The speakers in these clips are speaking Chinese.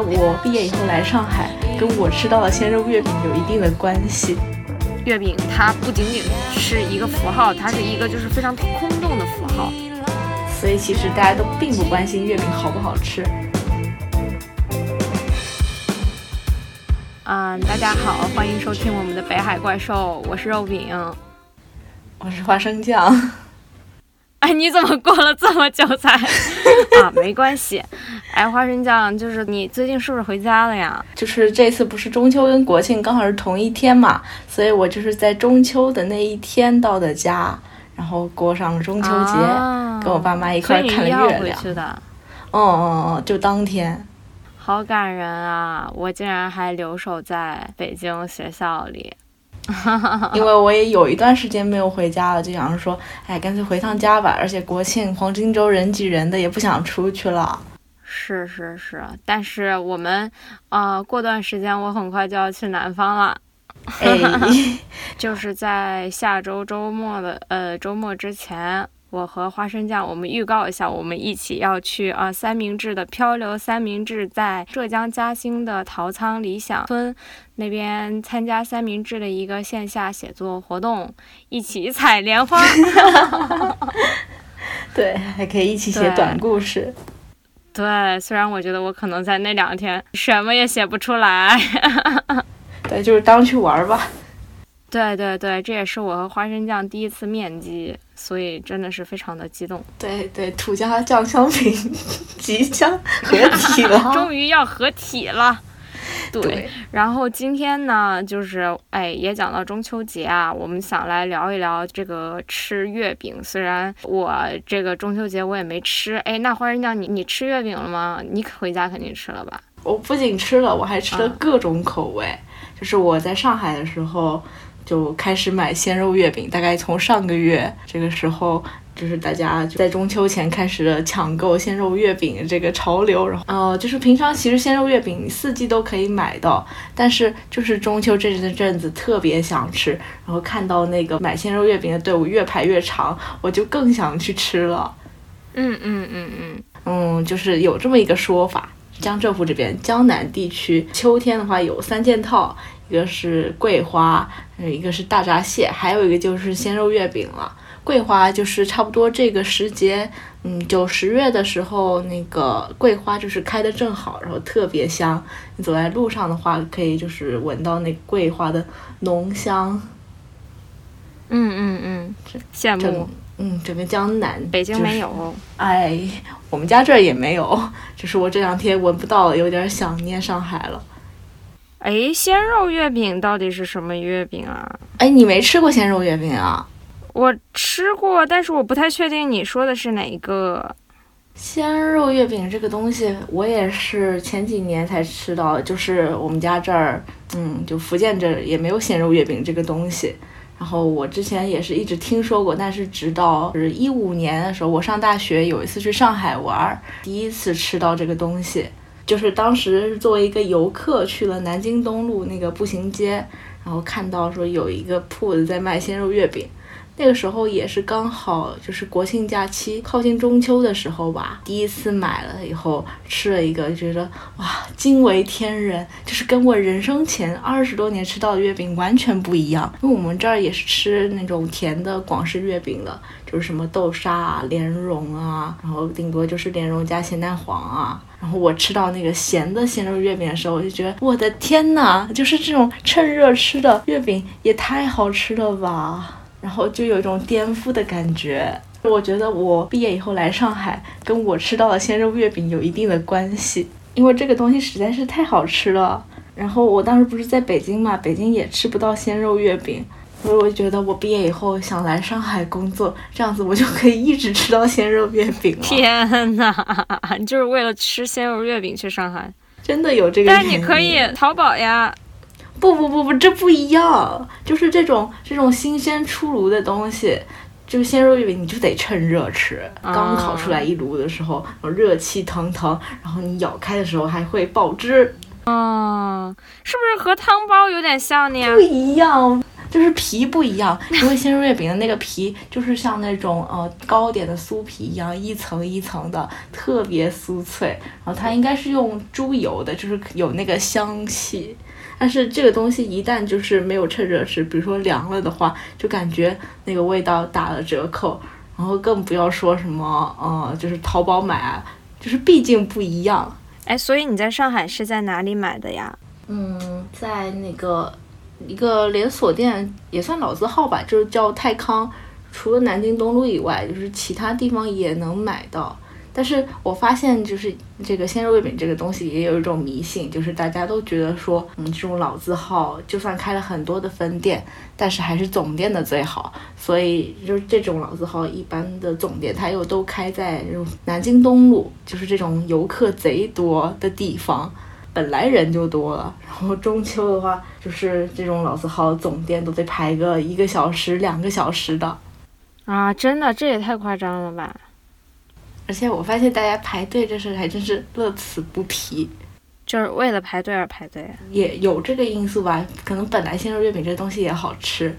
我觉得我毕业以后来上海，跟我吃到的鲜肉月饼有一定的关系。月饼它不仅仅是一个符号，它是一个就是非常空洞的符号。所以其实大家都并不关心月饼好不好吃。嗯，大家好，欢迎收听我们的北海怪兽，我是肉饼，我是花生酱。哎，你怎么过了这么久才 啊？没关系。哎，花生酱，就是你最近是不是回家了呀？就是这次不是中秋跟国庆刚好是同一天嘛，所以我就是在中秋的那一天到的家，然后过上了中秋节，跟我爸妈一块看了月亮。回去的。嗯嗯嗯，就当天。好感人啊！我竟然还留守在北京学校里。因为我也有一段时间没有回家了，就想着说，哎，干脆回趟家吧。而且国庆黄金周人挤人的，也不想出去了。是是是，但是我们，呃，过段时间我很快就要去南方了。哎，就是在下周周末的呃周末之前。我和花生酱，我们预告一下，我们一起要去啊三明治的漂流三明治，在浙江嘉兴的陶仓理想村那边参加三明治的一个线下写作活动，一起采莲花。对，还可以一起写短故事。对，虽然我觉得我可能在那两天什么也写不出来。对，就是当去玩吧。对对对，这也是我和花生酱第一次面基，所以真的是非常的激动。对对，土家酱香饼即将 合体了，终于要合体了。对，然后今天呢，就是哎，也讲到中秋节啊，我们想来聊一聊这个吃月饼。虽然我这个中秋节我也没吃，哎，那花生酱你你吃月饼了吗？你回家肯定吃了吧？我不仅吃了，我还吃了各种口味。就是我在上海的时候。就开始买鲜肉月饼，大概从上个月这个时候，就是大家在中秋前开始了抢购鲜肉月饼这个潮流。然后，呃，就是平常其实鲜肉月饼四季都可以买到，但是就是中秋这阵子特别想吃，然后看到那个买鲜肉月饼的队伍越排越长，我就更想去吃了。嗯嗯嗯嗯嗯，就是有这么一个说法，江浙沪这边江南地区秋天的话有三件套。一个是桂花，呃，一个是大闸蟹，还有一个就是鲜肉月饼了。桂花就是差不多这个时节，嗯，九十月的时候，那个桂花就是开的正好，然后特别香。你走在路上的话，可以就是闻到那桂花的浓香。嗯嗯嗯，羡慕。嗯，整个江南，北京没有。哎，我们家这儿也没有，就是我这两天闻不到了，有点想念上海了。哎，鲜肉月饼到底是什么月饼啊？哎，你没吃过鲜肉月饼啊？我吃过，但是我不太确定你说的是哪一个。鲜肉月饼这个东西，我也是前几年才吃到，就是我们家这儿，嗯，就福建这也没有鲜肉月饼这个东西。然后我之前也是一直听说过，但是直到是一五年的时候，我上大学有一次去上海玩，第一次吃到这个东西。就是当时作为一个游客去了南京东路那个步行街，然后看到说有一个铺子在卖鲜肉月饼。那个时候也是刚好就是国庆假期靠近中秋的时候吧，第一次买了以后吃了一个，就觉得哇惊为天人，就是跟我人生前二十多年吃到的月饼完全不一样。因为我们这儿也是吃那种甜的广式月饼的，就是什么豆沙啊、莲蓉啊，然后顶多就是莲蓉加咸蛋黄啊。然后我吃到那个咸的鲜肉月饼的时候，我就觉得我的天呐，就是这种趁热吃的月饼也太好吃了吧！然后就有一种颠覆的感觉。我觉得我毕业以后来上海，跟我吃到的鲜肉月饼有一定的关系，因为这个东西实在是太好吃了。然后我当时不是在北京嘛，北京也吃不到鲜肉月饼，所以我觉得我毕业以后想来上海工作，这样子我就可以一直吃到鲜肉月饼了。天哪，你就是为了吃鲜肉月饼去上海？真的有这个？但你可以淘宝呀。不不不不，这不一样，就是这种这种新鲜出炉的东西，就是鲜肉月饼，你就得趁热吃。刚烤出来一炉的时候，热气腾腾，然后你咬开的时候还会爆汁。哦，是不是和汤包有点像呢？不一样，就是皮不一样，因为鲜肉月饼的那个皮就是像那种呃糕点的酥皮一样，一层一层的，特别酥脆。然后它应该是用猪油的，就是有那个香气。但是这个东西一旦就是没有趁热吃，比如说凉了的话，就感觉那个味道打了折扣。然后更不要说什么呃，就是淘宝买啊，就是毕竟不一样。哎，所以你在上海是在哪里买的呀？嗯，在那个。一个连锁店也算老字号吧，就是叫泰康。除了南京东路以外，就是其他地方也能买到。但是我发现，就是这个鲜肉月饼这个东西也有一种迷信，就是大家都觉得说，嗯，这种老字号就算开了很多的分店，但是还是总店的最好。所以就是这种老字号一般的总店，它又都开在南京东路，就是这种游客贼多的地方。本来人就多了，然后中秋的话，就是这种老字号总店都得排个一个小时、两个小时的，啊，真的，这也太夸张了吧！而且我发现大家排队这事还真是乐此不疲，就是为了排队而排队，也有这个因素吧？可能本来鲜肉月饼这东西也好吃。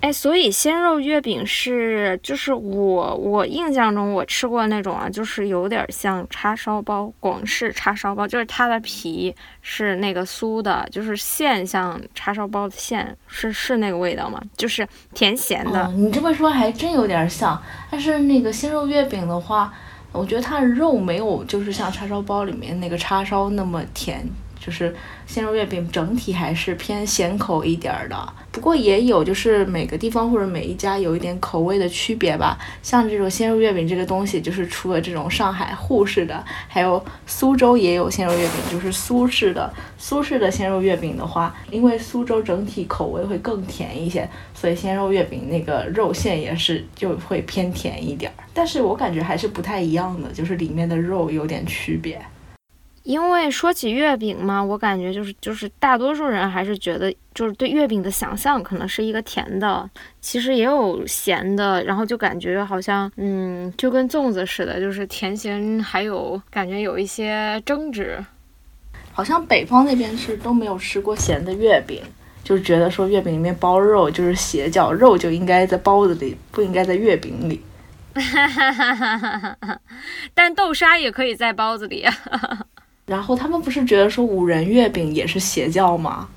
哎，所以鲜肉月饼是，就是我我印象中我吃过那种啊，就是有点像叉烧包，广式叉烧包，就是它的皮是那个酥的，就是馅像叉烧包的馅，是是那个味道吗？就是甜咸的。你这么说还真有点像，但是那个鲜肉月饼的话，我觉得它的肉没有，就是像叉烧包里面那个叉烧那么甜。就是鲜肉月饼整体还是偏咸口一点儿的，不过也有就是每个地方或者每一家有一点口味的区别吧。像这种鲜肉月饼这个东西，就是除了这种上海沪式的，还有苏州也有鲜肉月饼，就是苏式的。苏式的鲜肉月饼的话，因为苏州整体口味会更甜一些，所以鲜肉月饼那个肉馅也是就会偏甜一点儿。但是我感觉还是不太一样的，就是里面的肉有点区别。因为说起月饼嘛，我感觉就是就是大多数人还是觉得就是对月饼的想象可能是一个甜的，其实也有咸的，然后就感觉好像嗯就跟粽子似的，就是甜咸还有感觉有一些争执。好像北方那边是都没有吃过咸的月饼，就觉得说月饼里面包肉就是邪教，肉就应该在包子里，不应该在月饼里。哈哈哈哈哈哈！但豆沙也可以在包子里。然后他们不是觉得说五仁月饼也是邪教吗？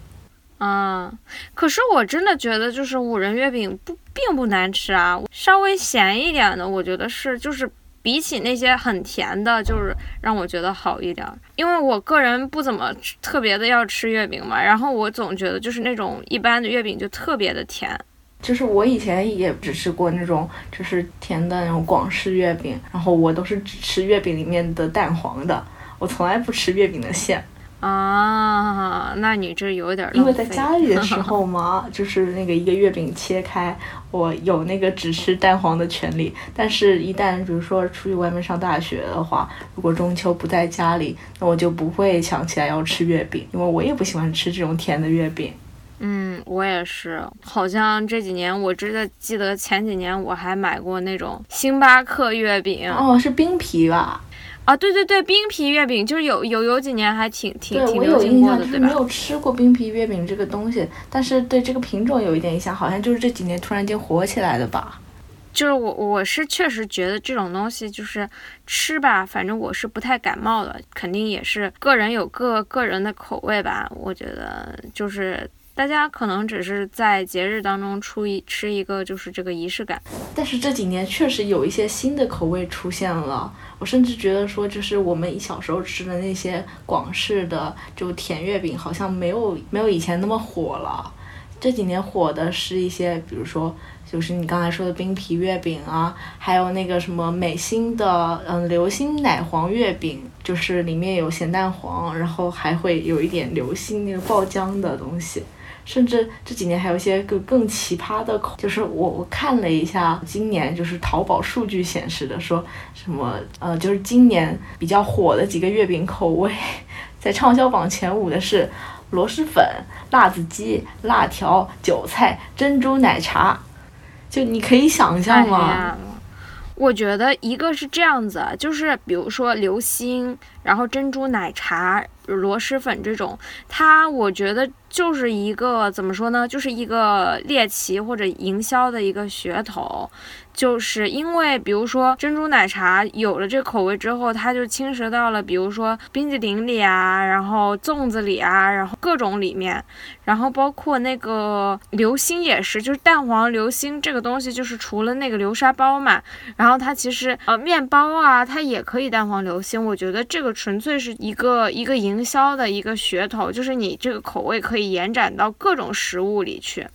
啊，可是我真的觉得就是五仁月饼不并不难吃啊，稍微咸一点的，我觉得是就是比起那些很甜的，就是让我觉得好一点。因为我个人不怎么特别的要吃月饼嘛，然后我总觉得就是那种一般的月饼就特别的甜。就是我以前也只吃过那种就是甜的那种广式月饼，然后我都是只吃月饼里面的蛋黄的。我从来不吃月饼的馅啊，那你这有点因为在家里的时候嘛，就是那个一个月饼切开，我有那个只吃蛋黄的权利。但是，一旦比如说出去外面上大学的话，如果中秋不在家里，那我就不会想起来要吃月饼，因为我也不喜欢吃这种甜的月饼。嗯，我也是，好像这几年我真的记得前几年我还买过那种星巴克月饼，哦，是冰皮吧？啊，对对对，冰皮月饼就是有有有几年还挺挺挺流行过的，对吧？没有吃过冰皮月饼这个东西，但是对这个品种有一点印象，好像就是这几年突然间火起来的吧。就是我我是确实觉得这种东西就是吃吧，反正我是不太感冒的，肯定也是个人有个个人的口味吧。我觉得就是大家可能只是在节日当中出一吃一个就是这个仪式感，但是这几年确实有一些新的口味出现了。我甚至觉得说，就是我们小时候吃的那些广式的就甜月饼，好像没有没有以前那么火了。这几年火的是一些，比如说就是你刚才说的冰皮月饼啊，还有那个什么美心的嗯流心奶黄月饼，就是里面有咸蛋黄，然后还会有一点流心那个爆浆的东西。甚至这几年还有一些更更奇葩的口，就是我我看了一下，今年就是淘宝数据显示的，说什么呃，就是今年比较火的几个月饼口味，在畅销榜前五的是螺蛳粉、辣子鸡、辣条、韭菜、珍珠奶茶，就你可以想象吗？我觉得一个是这样子，就是比如说流心，然后珍珠奶茶。螺蛳粉这种，它我觉得就是一个怎么说呢，就是一个猎奇或者营销的一个噱头。就是因为，比如说珍珠奶茶有了这口味之后，它就侵蚀到了，比如说冰激凌里啊，然后粽子里啊，然后各种里面，然后包括那个流心也是，就是蛋黄流心这个东西，就是除了那个流沙包嘛，然后它其实呃面包啊，它也可以蛋黄流心。我觉得这个纯粹是一个一个营销的一个噱头，就是你这个口味可以延展到各种食物里去。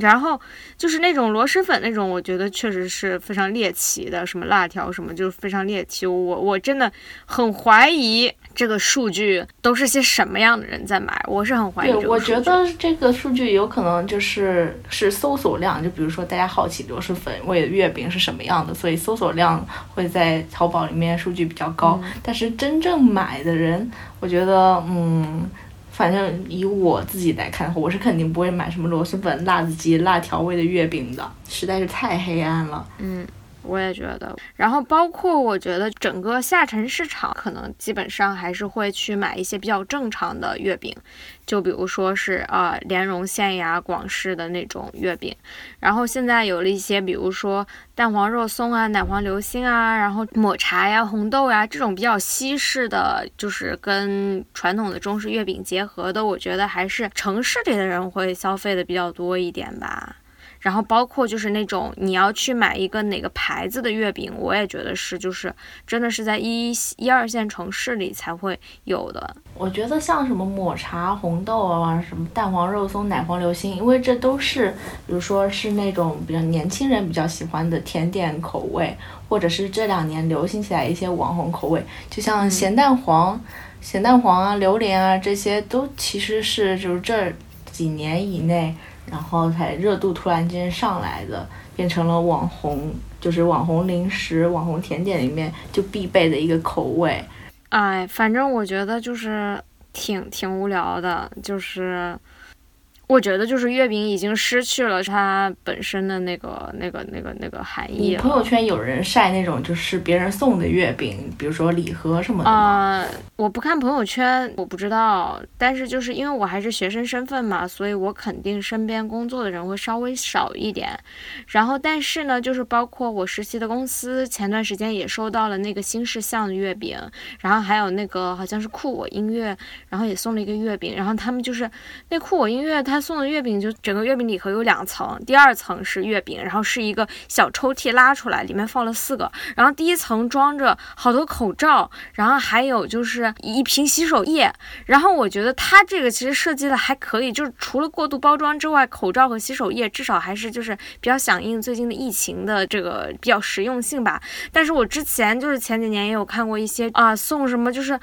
然后就是那种螺蛳粉那种，我觉得确实是非常猎奇的，什么辣条什么，就是非常猎奇。我我真的很怀疑这个数据都是些什么样的人在买，我是很怀疑。对，我觉得这个数据有可能就是是搜索量，就比如说大家好奇螺蛳粉味的月饼是什么样的，所以搜索量会在淘宝里面数据比较高。但是真正买的人，我觉得嗯。反正以我自己来看的话，我是肯定不会买什么螺蛳粉、辣子鸡、辣条味的月饼的，实在是太黑暗了。嗯。我也觉得，然后包括我觉得整个下沉市场可能基本上还是会去买一些比较正常的月饼，就比如说是啊莲蓉馅呀、广式的那种月饼。然后现在有了一些，比如说蛋黄肉松啊、奶黄流心啊，然后抹茶呀、红豆呀这种比较西式的，就是跟传统的中式月饼结合的，我觉得还是城市里的人会消费的比较多一点吧。然后包括就是那种你要去买一个哪个牌子的月饼，我也觉得是，就是真的是在一一二线城市里才会有的。我觉得像什么抹茶、红豆啊，什么蛋黄肉松、奶黄流心，因为这都是，比如说是那种比较年轻人比较喜欢的甜点口味，或者是这两年流行起来一些网红口味，就像咸蛋黄、咸蛋黄啊、榴莲啊，这些都其实是就是这几年以内。然后才热度突然间上来的，变成了网红，就是网红零食、网红甜点里面就必备的一个口味。哎，反正我觉得就是挺挺无聊的，就是。我觉得就是月饼已经失去了它本身的那个、那个、那个、那个含义。你朋友圈有人晒那种就是别人送的月饼，比如说礼盒什么的吗？我不看朋友圈，我不知道。但是就是因为我还是学生身份嘛，所以我肯定身边工作的人会稍微少一点。然后，但是呢，就是包括我实习的公司，前段时间也收到了那个新事项的月饼，然后还有那个好像是酷我音乐，然后也送了一个月饼。然后他们就是那酷我音乐它。他送的月饼就整个月饼礼盒有两层，第二层是月饼，然后是一个小抽屉拉出来，里面放了四个，然后第一层装着好多口罩，然后还有就是一瓶洗手液，然后我觉得他这个其实设计的还可以，就是除了过度包装之外，口罩和洗手液至少还是就是比较响应最近的疫情的这个比较实用性吧。但是我之前就是前几年也有看过一些啊送什么就是。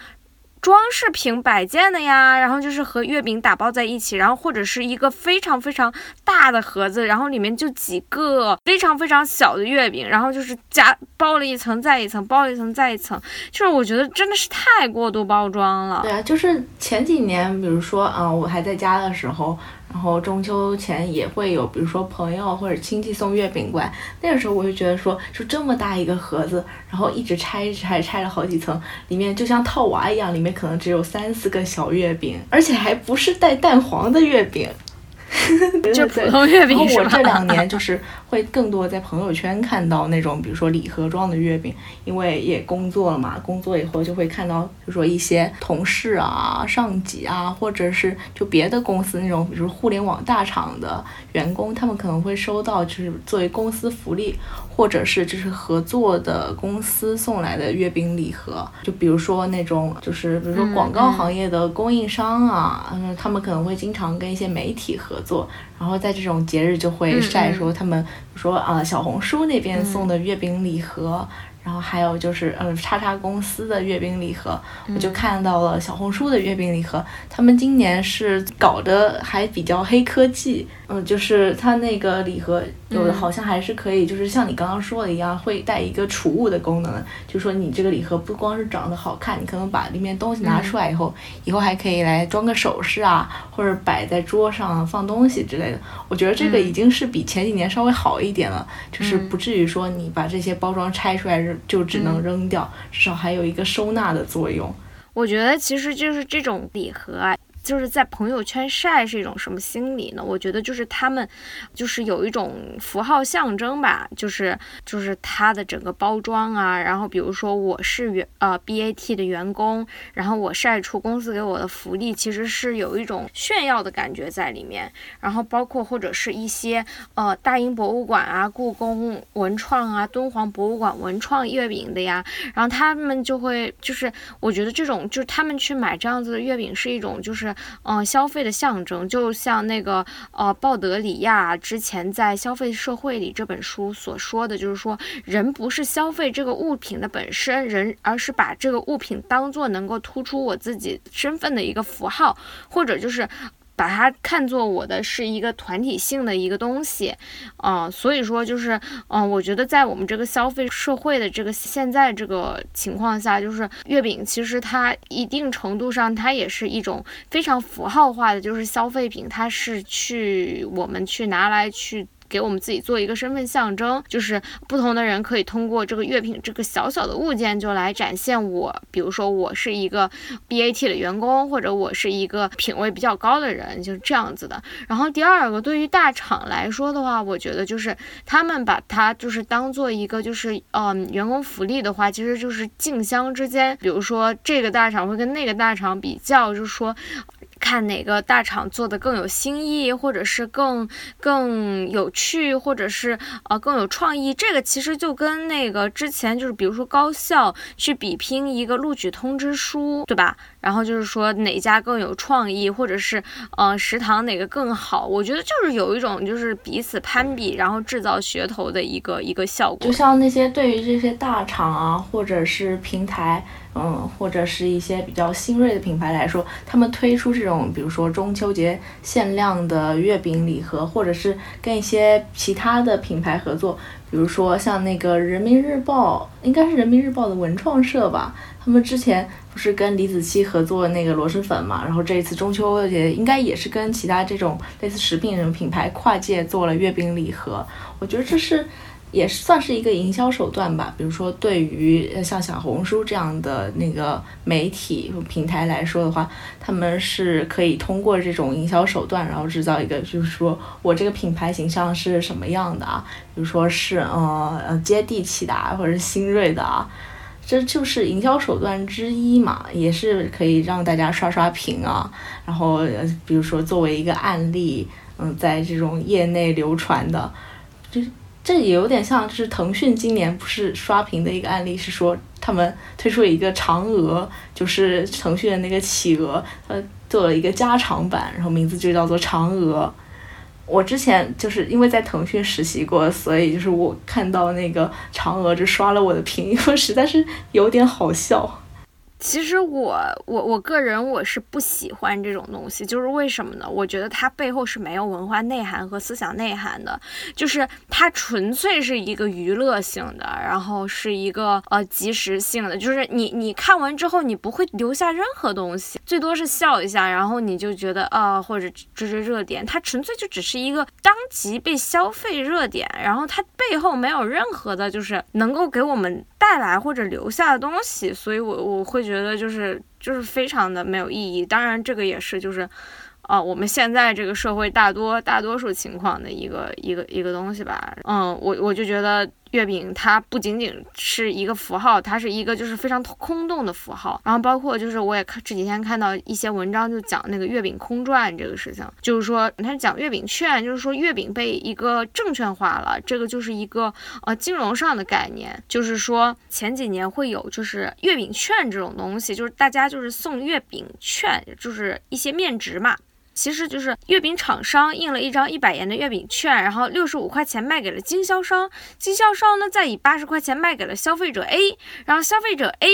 装饰品摆件的呀，然后就是和月饼打包在一起，然后或者是一个非常非常大的盒子，然后里面就几个非常非常小的月饼，然后就是加包了一层再一层，包了一层再一层，就是我觉得真的是太过度包装了。对啊，就是前几年，比如说啊，我还在家的时候。然后中秋前也会有，比如说朋友或者亲戚送月饼过来，那个时候我就觉得说，就这么大一个盒子，然后一直拆一拆拆了好几层，里面就像套娃一样，里面可能只有三四个小月饼，而且还不是带蛋黄的月饼。就普通月饼然后我这两年就是会更多在朋友圈看到那种，比如说礼盒装的月饼，因为也工作了嘛，工作以后就会看到，就说一些同事啊、上级啊，或者是就别的公司那种，比如互联网大厂的员工，他们可能会收到，就是作为公司福利。或者是就是合作的公司送来的月饼礼盒，就比如说那种就是比如说广告行业的供应商啊，嗯，他们可能会经常跟一些媒体合作，然后在这种节日就会晒说他们，说啊小红书那边送的月饼礼盒。然后还有就是，嗯，叉叉公司的月饼礼盒，我就看到了小红书的月饼礼盒，他们今年是搞得还比较黑科技，嗯，就是它那个礼盒有的好像还是可以，就是像你刚刚说的一样，会带一个储物的功能，就说你这个礼盒不光是长得好看，你可能把里面东西拿出来以后，以后还可以来装个首饰啊，或者摆在桌上放东西之类的。我觉得这个已经是比前几年稍微好一点了，就是不至于说你把这些包装拆出来。就只能扔掉，至少还有一个收纳的作用。我觉得其实就是这种礼盒啊。就是在朋友圈晒是一种什么心理呢？我觉得就是他们，就是有一种符号象征吧，就是就是它的整个包装啊，然后比如说我是员呃 BAT 的员工，然后我晒出公司给我的福利，其实是有一种炫耀的感觉在里面。然后包括或者是一些呃大英博物馆啊、故宫文创啊、敦煌博物馆文创月饼的呀，然后他们就会就是我觉得这种就是他们去买这样子的月饼是一种就是。嗯，消费的象征，就像那个呃，鲍德里亚之前在《消费社会》里这本书所说的，就是说，人不是消费这个物品的本身，人而是把这个物品当做能够突出我自己身份的一个符号，或者就是。把它看作我的是一个团体性的一个东西，啊，所以说就是，嗯，我觉得在我们这个消费社会的这个现在这个情况下，就是月饼其实它一定程度上它也是一种非常符号化的，就是消费品，它是去我们去拿来去。给我们自己做一个身份象征，就是不同的人可以通过这个月饼这个小小的物件，就来展现我，比如说我是一个 BAT 的员工，或者我是一个品位比较高的人，就是这样子的。然后第二个，对于大厂来说的话，我觉得就是他们把它就是当做一个就是嗯员工福利的话，其实就是竞相之间，比如说这个大厂会跟那个大厂比较，就是说。看哪个大厂做的更有新意，或者是更更有趣，或者是呃更有创意，这个其实就跟那个之前就是比如说高校去比拼一个录取通知书，对吧？然后就是说哪家更有创意，或者是呃食堂哪个更好？我觉得就是有一种就是彼此攀比，然后制造噱头的一个一个效果。就像那些对于这些大厂啊，或者是平台。嗯，或者是一些比较新锐的品牌来说，他们推出这种，比如说中秋节限量的月饼礼盒，或者是跟一些其他的品牌合作，比如说像那个人民日报，应该是人民日报的文创社吧，他们之前不是跟李子柒合作那个螺蛳粉嘛，然后这一次中秋节应该也是跟其他这种类似食品品牌跨界做了月饼礼盒，我觉得这是。也算是一个营销手段吧。比如说，对于像小红书这样的那个媒体平台来说的话，他们是可以通过这种营销手段，然后制造一个，就是说我这个品牌形象是什么样的啊？比如说是呃呃接地气的啊，或者是新锐的啊，这就是营销手段之一嘛，也是可以让大家刷刷屏啊。然后比如说作为一个案例，嗯，在这种业内流传的，就是。这也有点像，就是腾讯今年不是刷屏的一个案例，是说他们推出了一个嫦娥，就是腾讯的那个企鹅，呃，做了一个加长版，然后名字就叫做嫦娥。我之前就是因为在腾讯实习过，所以就是我看到那个嫦娥就刷了我的屏，因为实在是有点好笑。其实我我我个人我是不喜欢这种东西，就是为什么呢？我觉得它背后是没有文化内涵和思想内涵的，就是它纯粹是一个娱乐性的，然后是一个呃即时性的，就是你你看完之后你不会留下任何东西，最多是笑一下，然后你就觉得啊或者追追热点，它纯粹就只是一个当即被消费热点，然后它背后没有任何的就是能够给我们。带来或者留下的东西，所以我我会觉觉得就是就是非常的没有意义。当然，这个也是就是。啊，我们现在这个社会大多大多数情况的一个一个一个东西吧，嗯，我我就觉得月饼它不仅仅是一个符号，它是一个就是非常空洞的符号。然后包括就是我也看这几天看到一些文章，就讲那个月饼空转这个事情，就是说他讲月饼券，就是说月饼被一个证券化了，这个就是一个呃金融上的概念，就是说前几年会有就是月饼券这种东西，就是大家就是送月饼券，就是一些面值嘛。其实就是月饼厂商印了一张一百元的月饼券，然后六十五块钱卖给了经销商，经销商呢再以八十块钱卖给了消费者 A，然后消费者 A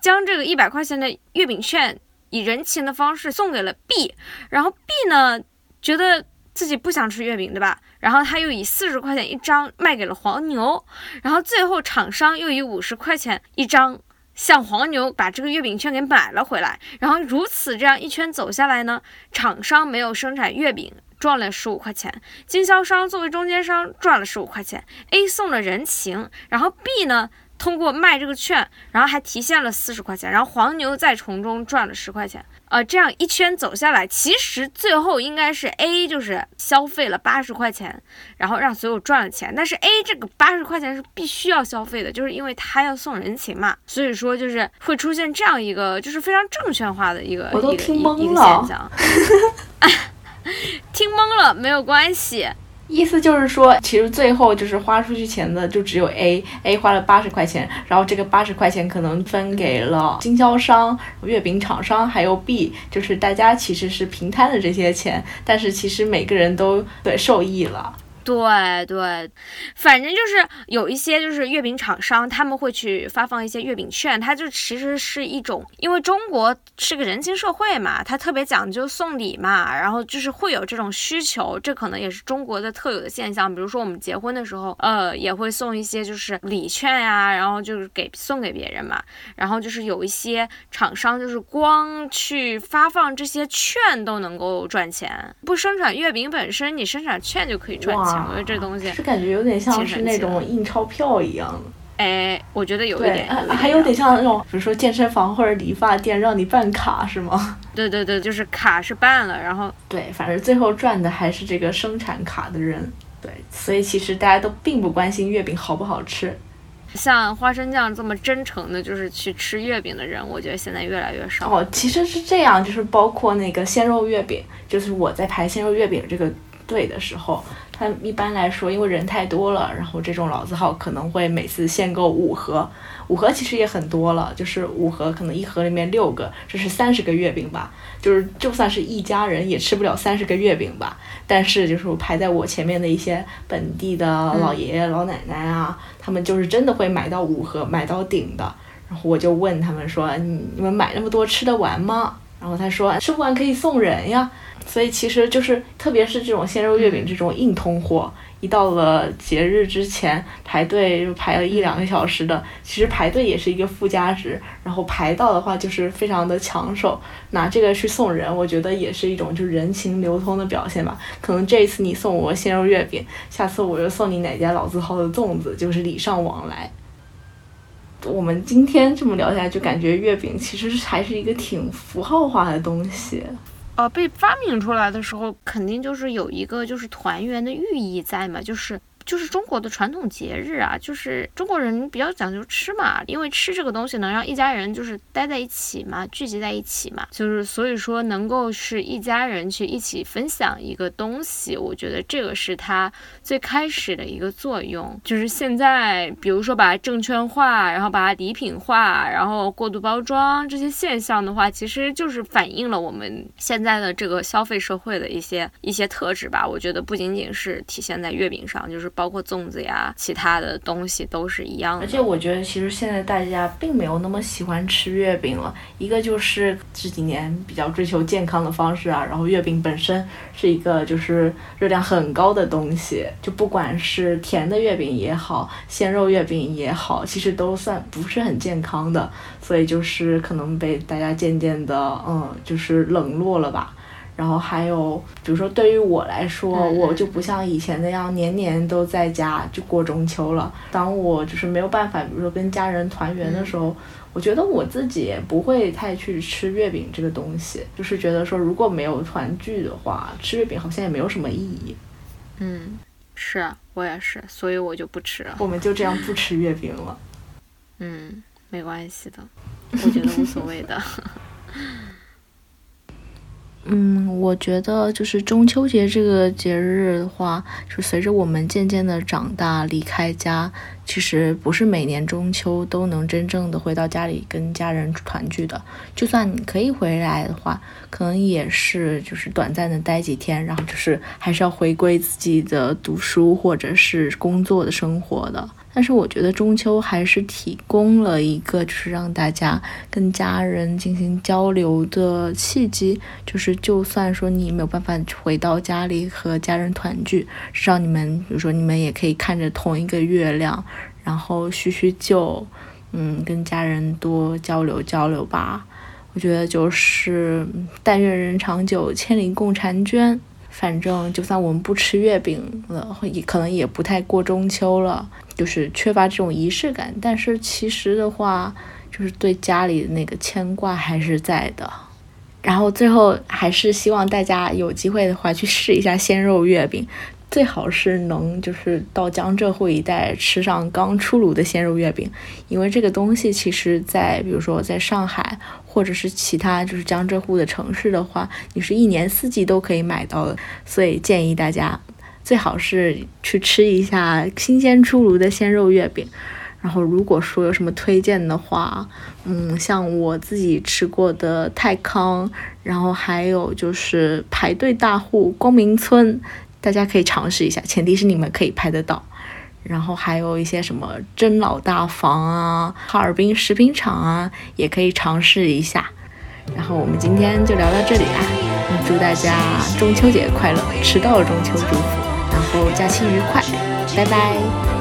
将这个一百块钱的月饼券以人情的方式送给了 B，然后 B 呢觉得自己不想吃月饼，对吧？然后他又以四十块钱一张卖给了黄牛，然后最后厂商又以五十块钱一张。向黄牛把这个月饼券给买了回来，然后如此这样一圈走下来呢，厂商没有生产月饼赚了十五块钱，经销商作为中间商赚了十五块钱，A 送了人情，然后 B 呢通过卖这个券，然后还提现了四十块钱，然后黄牛再从中赚了十块钱。呃，这样一圈走下来，其实最后应该是 A 就是消费了八十块钱，然后让所有赚了钱。但是 A 这个八十块钱是必须要消费的，就是因为他要送人情嘛，所以说就是会出现这样一个就是非常证券化的一个我都 听懵了现象。听懵了没有关系，意思就是说，其实最后就是花出去钱的就只有 A，A 花了八十块钱，然后这个八十块钱可能分给了经销商、月饼厂商，还有 B，就是大家其实是平摊的这些钱，但是其实每个人都对受益了。对对，反正就是有一些就是月饼厂商，他们会去发放一些月饼券，它就其实是一种，因为中国是个人情社会嘛，它特别讲究送礼嘛，然后就是会有这种需求，这可能也是中国的特有的现象。比如说我们结婚的时候，呃，也会送一些就是礼券呀，然后就是给送给别人嘛，然后就是有一些厂商就是光去发放这些券都能够赚钱，不生产月饼本身，你生产券就可以赚钱。我觉得这东西是感觉有点像是那种印钞票一样的。哎，我觉得有一，点，还有点点像那种，比如说健身房或者理发店让你办卡是吗？对对对，就是卡是办了，然后对，反正最后赚的还是这个生产卡的人。对，所以其实大家都并不关心月饼好不好吃。像花生酱这么真诚的，就是去吃月饼的人，我觉得现在越来越少。哦，其实是这样，就是包括那个鲜肉月饼，就是我在排鲜肉月饼这个队的时候，他一般来说因为人太多了，然后这种老字号可能会每次限购五盒，五盒其实也很多了，就是五盒可能一盒里面六个，这是三十个月饼吧，就是就算是一家人也吃不了三十个月饼吧。但是就是我排在我前面的一些本地的老爷爷、老奶奶啊，他们就是真的会买到五盒，买到顶的。然后我就问他们说：“你你们买那么多吃得完吗？”然后他说：“吃不完可以送人呀。”所以其实就是，特别是这种鲜肉月饼这种硬通货，一到了节日之前排队就排了一两个小时的，其实排队也是一个附加值。然后排到的话就是非常的抢手，拿这个去送人，我觉得也是一种就是人情流通的表现吧。可能这一次你送我鲜肉月饼，下次我又送你哪家老字号的粽子，就是礼尚往来。我们今天这么聊下来，就感觉月饼其实还是一个挺符号化的东西。呃，被发明出来的时候，肯定就是有一个就是团圆的寓意在嘛，就是。就是中国的传统节日啊，就是中国人比较讲究吃嘛，因为吃这个东西能让一家人就是待在一起嘛，聚集在一起嘛，就是所以说能够是一家人去一起分享一个东西，我觉得这个是它最开始的一个作用。就是现在，比如说把它证券化，然后把它礼品化，然后过度包装这些现象的话，其实就是反映了我们现在的这个消费社会的一些一些特质吧。我觉得不仅仅是体现在月饼上，就是。包括粽子呀，其他的东西都是一样的。而且我觉得，其实现在大家并没有那么喜欢吃月饼了。一个就是这几年比较追求健康的方式啊，然后月饼本身是一个就是热量很高的东西，就不管是甜的月饼也好，鲜肉月饼也好，其实都算不是很健康的。所以就是可能被大家渐渐的，嗯，就是冷落了吧。然后还有，比如说对于我来说，嗯我就不像以前那样年年都在家就过中秋了。当我就是没有办法，比如说跟家人团圆的时候，我觉得我自己也不会太去吃月饼这个东西，就是觉得说如果没有团聚的话，吃月饼好像也没有什么意义。嗯，是啊我也是，所以我就不吃了。我们就这样不吃月饼了。嗯，没关系的，我觉得无所谓的。嗯，我觉得就是中秋节这个节日的话，就随着我们渐渐的长大，离开家，其实不是每年中秋都能真正的回到家里跟家人团聚的。就算你可以回来的话，可能也是就是短暂的待几天，然后就是还是要回归自己的读书或者是工作的生活的。但是我觉得中秋还是提供了一个就是让大家跟家人进行交流的契机，就是就算说你没有办法回到家里和家人团聚，至少你们比如说你们也可以看着同一个月亮，然后叙叙旧，嗯，跟家人多交流交流吧。我觉得就是但愿人长久，千里共婵娟。反正就算我们不吃月饼了，也可能也不太过中秋了。就是缺乏这种仪式感。但是其实的话，就是对家里的那个牵挂还是在的。然后最后还是希望大家有机会的话去试一下鲜肉月饼。最好是能就是到江浙沪一带吃上刚出炉的鲜肉月饼，因为这个东西其实，在比如说在上海或者是其他就是江浙沪的城市的话，你是一年四季都可以买到的。所以建议大家最好是去吃一下新鲜出炉的鲜肉月饼。然后如果说有什么推荐的话，嗯，像我自己吃过的泰康，然后还有就是排队大户光明村。大家可以尝试一下，前提是你们可以拍得到。然后还有一些什么真老大房啊、哈尔滨食品厂啊，也可以尝试一下。然后我们今天就聊到这里啦，祝大家中秋节快乐，迟到中秋祝福，然后假期愉快，拜拜。